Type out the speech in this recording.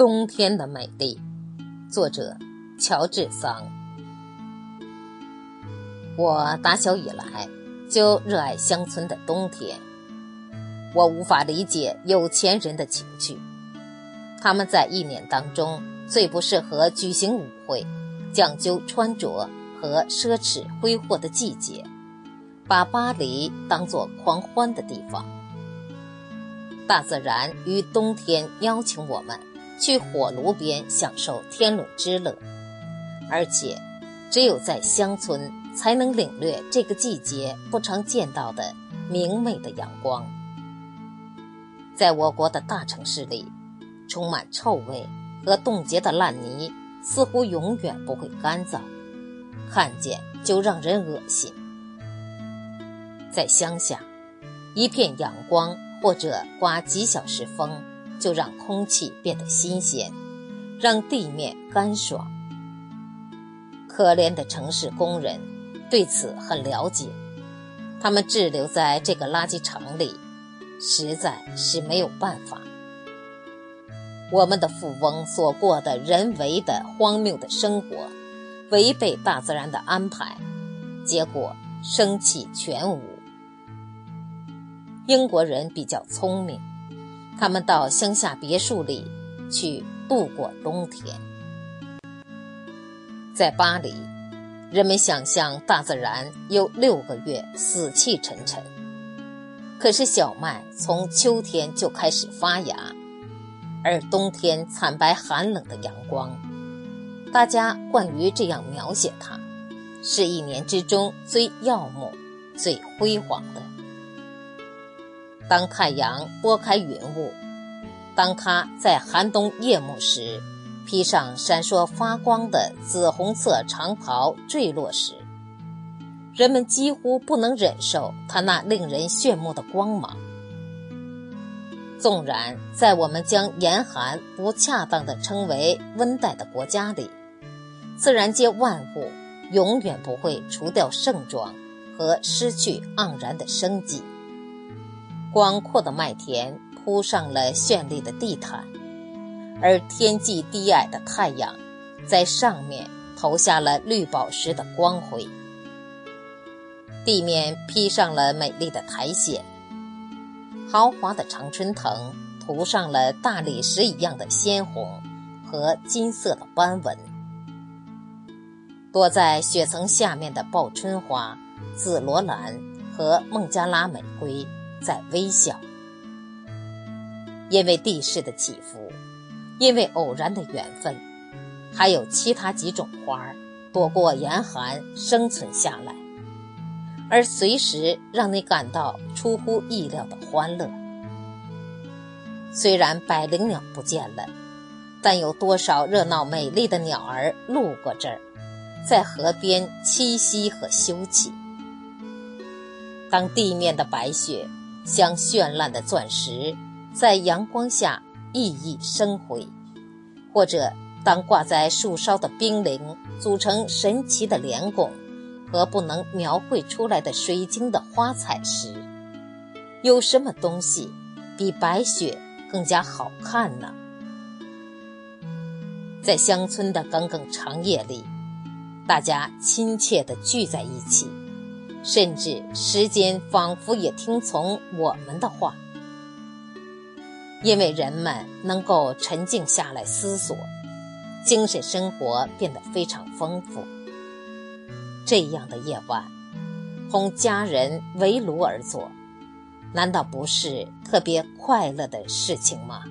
冬天的美丽，作者乔治桑。我打小以来就热爱乡村的冬天。我无法理解有钱人的情趣，他们在一年当中最不适合举行舞会、讲究穿着和奢侈挥霍的季节，把巴黎当作狂欢的地方。大自然于冬天邀请我们。去火炉边享受天伦之乐，而且只有在乡村才能领略这个季节不常见到的明媚的阳光。在我国的大城市里，充满臭味和冻结的烂泥似乎永远不会干燥，看见就让人恶心。在乡下，一片阳光或者刮几小时风。就让空气变得新鲜，让地面干爽。可怜的城市工人对此很了解，他们滞留在这个垃圾城里，实在是没有办法。我们的富翁所过的人为的荒谬的生活，违背大自然的安排，结果生气全无。英国人比较聪明。他们到乡下别墅里去度过冬天。在巴黎，人们想象大自然有六个月死气沉沉，可是小麦从秋天就开始发芽，而冬天惨白寒冷的阳光，大家惯于这样描写它，是一年之中最耀目、最辉煌的。当太阳拨开云雾，当它在寒冬夜幕时披上闪烁发光的紫红色长袍坠落时，人们几乎不能忍受它那令人炫目的光芒。纵然在我们将严寒不恰当地称为温带的国家里，自然界万物永远不会除掉盛装和失去盎然的生机。广阔的麦田铺上了绚丽的地毯，而天际低矮的太阳在上面投下了绿宝石的光辉。地面披上了美丽的苔藓，豪华的常春藤涂上了大理石一样的鲜红和金色的斑纹。躲在雪层下面的报春花、紫罗兰和孟加拉玫瑰。在微笑，因为地势的起伏，因为偶然的缘分，还有其他几种花儿躲过严寒生存下来，而随时让你感到出乎意料的欢乐。虽然百灵鸟不见了，但有多少热闹美丽的鸟儿路过这儿，在河边栖息和休憩。当地面的白雪。像绚烂的钻石，在阳光下熠熠生辉；或者当挂在树梢的冰凌组成神奇的莲拱和不能描绘出来的水晶的花彩时，有什么东西比白雪更加好看呢？在乡村的耿耿长夜里，大家亲切地聚在一起。甚至时间仿佛也听从我们的话，因为人们能够沉静下来思索，精神生活变得非常丰富。这样的夜晚，同家人围炉而坐，难道不是特别快乐的事情吗？